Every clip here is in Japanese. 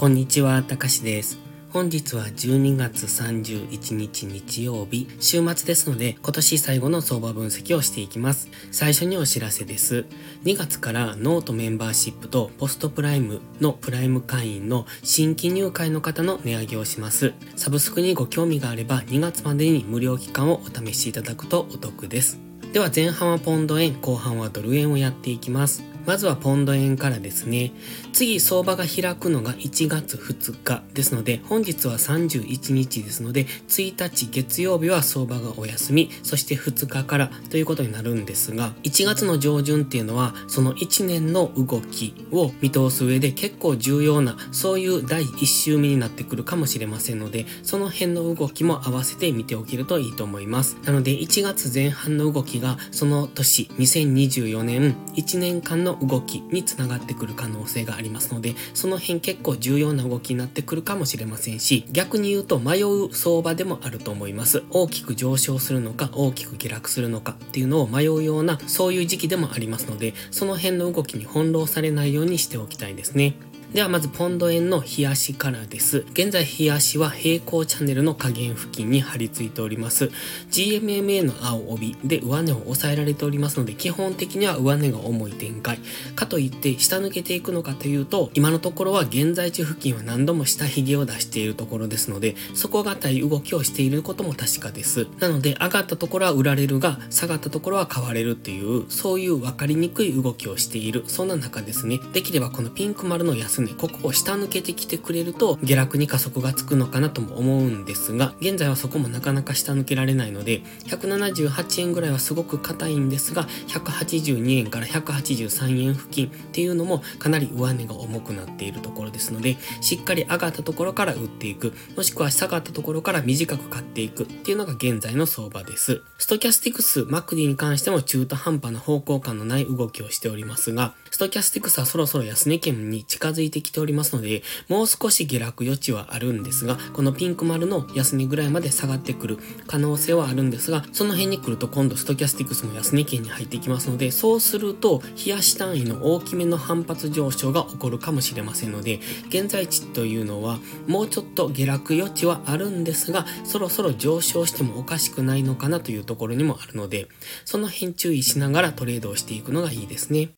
こんにちは、たかしです。本日は12月31日日曜日、週末ですので、今年最後の相場分析をしていきます。最初にお知らせです。2月からノートメンバーシップとポストプライムのプライム会員の新規入会の方の値上げをします。サブスクにご興味があれば2月までに無料期間をお試しいただくとお得です。では前半はポンド円、後半はドル円をやっていきます。まずはポンド円からですね。次、相場が開くのが1月2日ですので、本日は31日ですので、1日月曜日は相場がお休み、そして2日からということになるんですが、1月の上旬っていうのは、その1年の動きを見通す上で結構重要な、そういう第1週目になってくるかもしれませんので、その辺の動きも合わせて見ておけるといいと思います。なので、1月前半の動きが、その年、2024年、1年間のの動きにつながってくる可能性がありますので、その辺結構重要な動きになってくるかもしれませんし、逆に言うと迷う相場でもあると思います。大きく上昇するのか、大きく下落するのかっていうのを迷うような、そういう時期でもありますので、その辺の動きに翻弄されないようにしておきたいですね。ではまずポンド円の冷やしからです。現在冷やしは平行チャンネルの下限付近に張り付いております。GMMA の青帯で上値を抑えられておりますので、基本的には上値が重い展開。かといって下抜けていくのかというと、今のところは現在地付近は何度も下髭を出しているところですので、底堅い動きをしていることも確かです。なので上がったところは売られるが、下がったところは買われるっていう、そういう分かりにくい動きをしている、そんな中ですね。できればこのピンク丸の安値、ここを下抜けてきてくれると下落に加速がつくのかなとも思うんですが、現在はそこもなかなか下抜けられないので、178円ぐらいはすごく硬いんですが、182円から183円付近っていうのもかなり上値が重くなっているところですので、しっかり上がったところから売っていく、もしくは下がったところから短く買っていくっていうのが現在の相場です。ストキャスティクス、 MACD に関しても中途半端な方向感のない動きをしておりますが、ストキャスティクスはそろそろ安値圏に近づいてきておりますので、もう少し下落余地はあるんですが、このピンク丸の安値ぐらいまで下がってくる可能性はあるんですが、その辺に来ると今度ストキャスティクスも安値圏に入ってきますので、そうすると、冷やし単位の大きめの反発上昇が起こるかもしれませんので、現在地というのは、もうちょっと下落余地はあるんですが、そろそろ上昇してもおかしくないのかなというところにもあるので、その辺注意しながらトレードをしていくのがいいですね。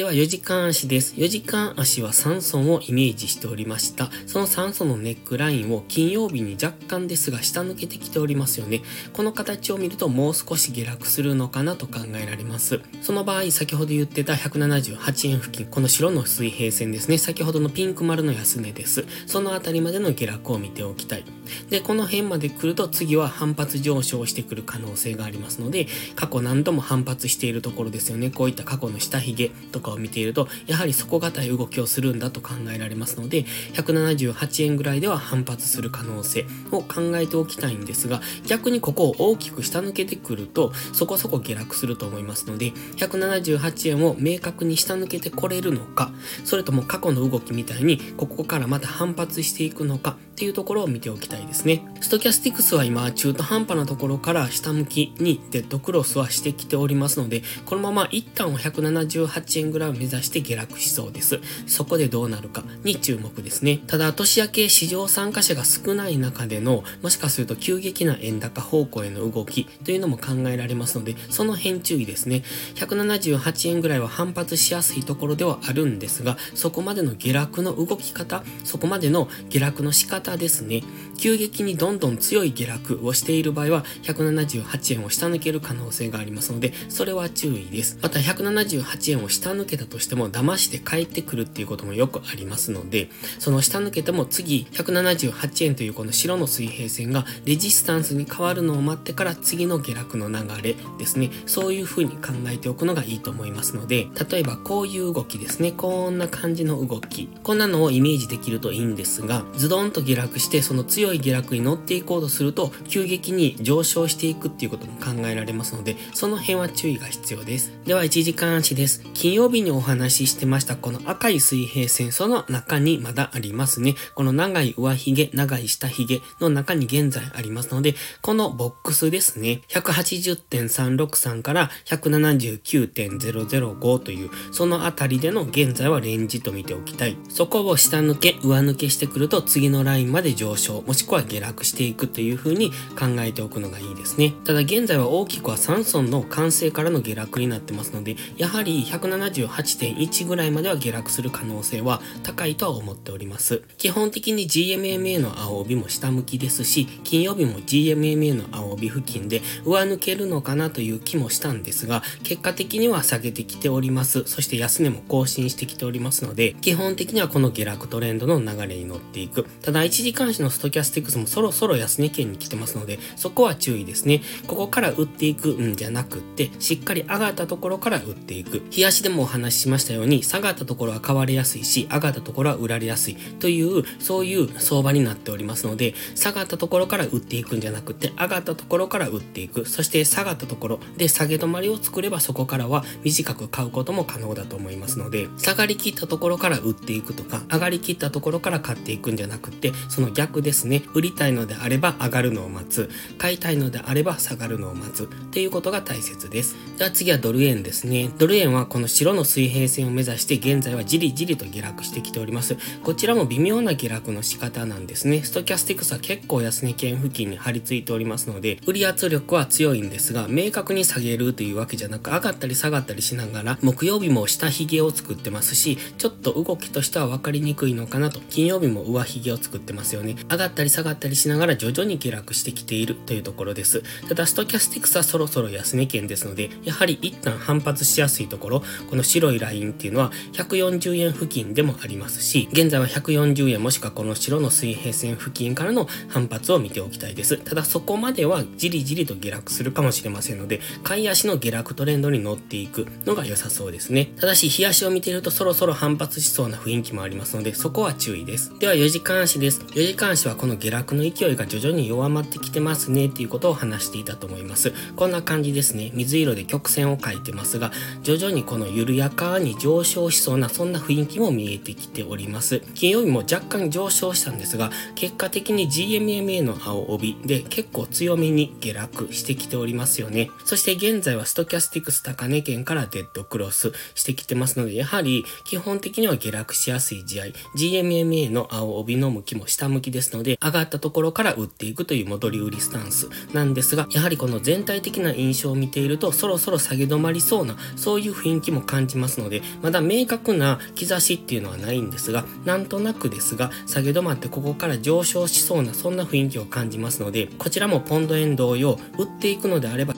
では4時間足です。4時間足は3損をイメージしておりました。その3損のネックラインを金曜日に若干ですが下抜けてきておりますよね。この形を見るともう少し下落するのかなと考えられます。その場合、先ほど言ってた178円付近、この白の水平線ですね。先ほどのピンク丸の安値です。そのあたりまでの下落を見ておきたい。で、この辺まで来ると次は反発上昇してくる可能性がありますので、過去何度も反発しているところですよね。こういった過去の下髭ととかを見ていると、やはり底堅い動きをするんだと考えられますので、178円ぐらいでは反発する可能性を考えておきたいんですが、逆にここを大きく下抜けてくると、そこそこ下落すると思いますので、178円を明確に下抜けてこれるのか、それとも過去の動きみたいに、ここからまた反発していくのかっていうところを見ておきたいですね。ストキャスティクスは今、中途半端なところから下向きにデッドクロスはしてきておりますので、このまま一旦は178円ぐらいを目指して下落しそうです。そこでどうなるかに注目ですね。ただ、年明け市場参加者が少ない中での、もしかすると急激な円高方向への動きというのも考えられますので、その辺注意ですね。178円ぐらいは反発しやすいところではあるんですが、そこまでの下落の動き方、そこまでの下落の仕方ですね。急激にどんどん強い下落をしている場合は、178円を下抜ける可能性がありますので、それは注意です。また、178円を下抜抜けたとしても騙して帰ってくるっていうこともよくありますので、その下抜けても次178円というこの白の水平線がレジスタンスに変わるのを待ってから次の下落の流れですね。そういう風に考えておくのがいいと思いますので、例えばこういう動きですね。こんな感じの動き。こんなのをイメージできるといいんですが、ズドンと下落してその強い下落に乗っていこうとすると急激に上昇していくっていうことも考えられますので、その辺は注意が必要です。では1時間足です。金曜日にお話ししてましたこの赤い水平線、その中にまだありますね。この長い上髭、長い下髭の中に現在ありますので、このボックスですね、180.363から179.005という、そのあたりでの現在はレンジと見ておきたい。そこを下抜け、上抜けしてくると次のラインまで上昇、もしくは下落していくという風に考えておくのがいいですね。ただ現在は大きくは3損の完成からの下落になってますので、やはり1 7 18.1ぐらいまでは下落する可能性は高いとは思っております。基本的に GMMA の青帯も下向きですし、金曜日も GMMA の青帯付近で上抜けるのかなという気もしたんですが、結果的には下げてきております。そして安値も更新してきておりますので、基本的にはこの下落トレンドの流れに乗っていく。ただ、一時監視のストキャスティックスもそろそろ安値圏に来てますので、そこは注意ですね。ここから売っていくんじゃなくって、しっかり上がったところから売っていく。冷やしでも話ししましたように、下がったところは買われやすいし、上がったところは売られやすいという、そういう相場になっておりますので、下がったところから売っていくんじゃなくて、上がったところから売っていく。そして下がったところで下げ止まりを作ればそこからは短く買うことも可能だと思いますので、下がりきったところから売っていくとか、上がりきったところから買っていくんじゃなくて、その逆ですね。売りたいのであれば上がるのを待つ。買いたいのであれば下がるのを待つ。っていうことが大切です。では次はドル円ですね。ドル円はこの白の水平線を目指して現在はじりじりと下落してきております。こちらも微妙な下落の仕方なんですね。ストキャスティクスは結構安値圏付近に張り付いておりますので、売り圧力は強いんですが、明確に下げるというわけじゃなく、上がったり下がったりしながら、木曜日も下髭を作ってますし、ちょっと動きとしては分かりにくいのかなと、金曜日も上髭を作ってますよね。上がったり下がったりしながら徐々に下落してきているというところです。ただ、ストキャスティクスはそろそろ安値圏ですので、やはり一旦反発しやすいところ、この白いラインっていうのは140円付近でもありますし、現在は140円もしくはこの白の水平線付近からの反発を見ておきたいです。ただそこまではじりじりと下落するかもしれませんので、買い足の下落トレンドに乗っていくのが良さそうですね。ただし、日足を見ているとそろそろ反発しそうな雰囲気もありますので、そこは注意です。では4時間足です。4時間足はこの下落の勢いが徐々に弱まってきてますねっていうことを話していたと思います。こんな感じですね。水色で曲線を描いてますが、徐々にこの緩やかに上昇しそうなそんな雰囲気も見えてきております。金曜日も若干上昇したんですが、結果的に GMMA の青帯で結構強めに下落してきておりますよね。そして現在はストキャスティクス高値圏からデッドクロスしてきてますので、やはり基本的には下落しやすい試合、GMMA の青帯の向きも下向きですので、上がったところから打っていくという戻り売りスタンスなんですが、やはりこの全体的な印象を見ていると、そろそろ下げ止まりそうな、そういう雰囲気も感感じますので、まだ明確な兆しっていうのはないんですが、なんとなくですが、下げ止まってここから上昇しそうな、そんな雰囲気を感じますので、こちらもポンド円同様、売っていくのであれば、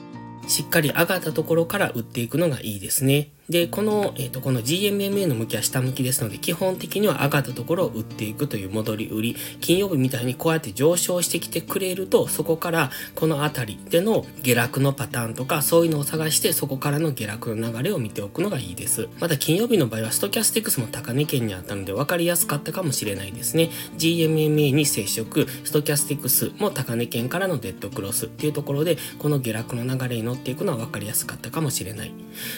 しっかり上がったところから売っていくのがいいですね。で、この、えっ、ー、と、この GMMA の向きは下向きですので、基本的には上がったところを売っていくという戻り売り、金曜日みたいにこうやって上昇してきてくれると、そこからこの辺りでの下落のパターンとか、そういうのを探して、そこからの下落の流れを見ておくのがいいです。また金曜日の場合は、ストキャスティックスも高値圏にあったので分かりやすかったかもしれないですね。GMMA に接触、ストキャスティックスも高値圏からのデッドクロスっていうところで、この下落の流れに乗っていくのは分かりやすかったかもしれない。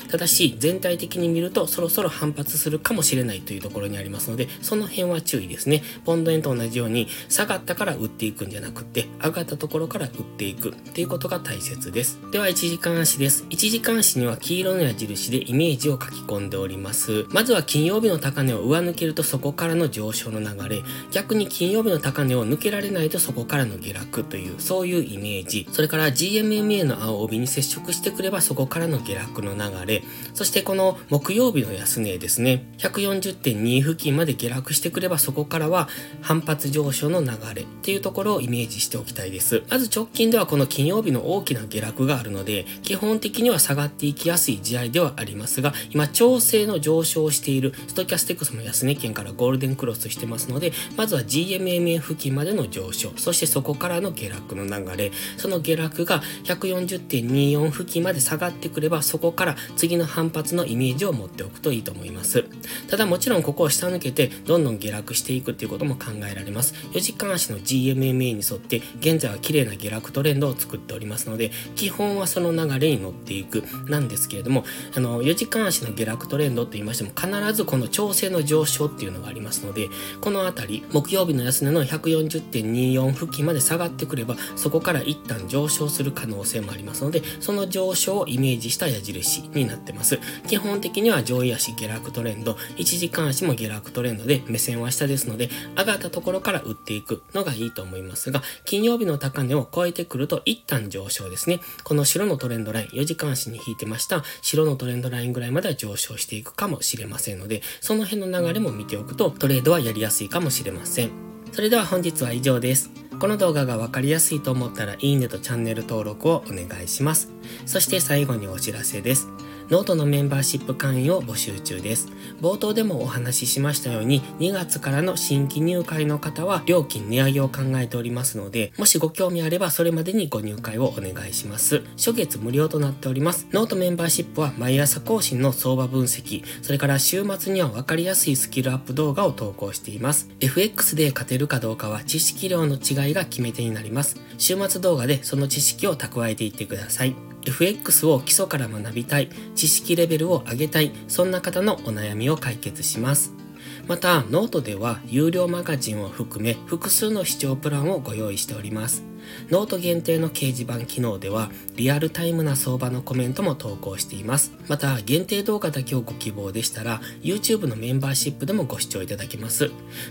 ただし、全体的に見るとそろそろ反発するかもしれないというところにありますので、その辺は注意ですね。ポンド円と同じように下がったから売っていくんじゃなくて、上がったところから売っていくっていうことが大切です。では、1時間足です。1時間足には黄色の矢印でイメージを書き込んでおります。まずは金曜日の高値を上抜けるとそこからの上昇の流れ、逆に金曜日の高値を抜けられないとそこからの下落という、そういうイメージ。それから GMMA の青帯に接触してくればそこからの下落の流れ、そしてこの木曜日の安値ですね。140.2付近まで下落してくればそこからは反発上昇の流れっていうところをイメージしておきたいです。まず直近ではこの金曜日の大きな下落があるので、基本的には下がっていきやすい試合ではありますが、今調整の上昇をしているストキャスティクスも安値圏からゴールデンクロスしてますので、まずは GMMA 付近までの上昇、そしてそこからの下落の流れ、その下落が140.24付近まで下がってくれば、そこから次の反発のイメージを持っておくといいと思います。ただもちろんここを下抜けてどんどん下落していくっていうことも考えられます。4時間足の GMMA に沿って現在は綺麗な下落トレンドを作っておりますので、基本はその流れに乗っていくなんですけれども、あの、4時間足の下落トレンドと言いましても必ずこの調整の上昇っていうのがありますので、このあたり、木曜日の安値の140.24付近まで下がってくれば、そこから一旦上昇する可能性もありますので、その上昇をイメージした矢印になってます。基本的には上位足下落トレンド、1時間足も下落トレンドで目線は下ですので、上がったところから売っていくのがいいと思いますが、金曜日の高値を超えてくると一旦上昇ですね。この白のトレンドライン、4時間足に引いてました白のトレンドラインぐらいまでは上昇していくかもしれませんので、その辺の流れも見ておくとトレードはやりやすいかもしれません。それでは本日は以上です。この動画がわかりやすいと思ったらいいねとチャンネル登録をお願いします。そして最後にお知らせです。ノートのメンバーシップ会員を募集中です。冒頭でもお話ししましたように、2月からの新規入会の方は料金値上げを考えておりますので、もしご興味あればそれまでにご入会をお願いします。初月無料となっております。ノートメンバーシップは毎朝更新の相場分析、それから週末にはわかりやすいスキルアップ動画を投稿しています。FX で勝てるかどうかは知識量の違いが決め手になります。週末動画でその知識を蓄えていってください。FX を基礎から学びたい、知識レベルを上げたい、そんな方のお悩みを解決します。また、ノートでは有料マガジンを含め複数の視聴プランをご用意しております。ノート限定の掲示板機能では、リアルタイムな相場のコメントも投稿しています。また、限定動画だけをご希望でしたら、YouTube のメンバーシップでもご視聴いただけます。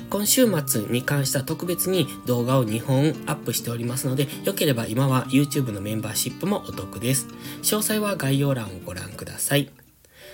今週末に関しては特別に動画を2本アップしておりますので、よければ今は YouTube のメンバーシップもお得です。詳細は概要欄をご覧ください。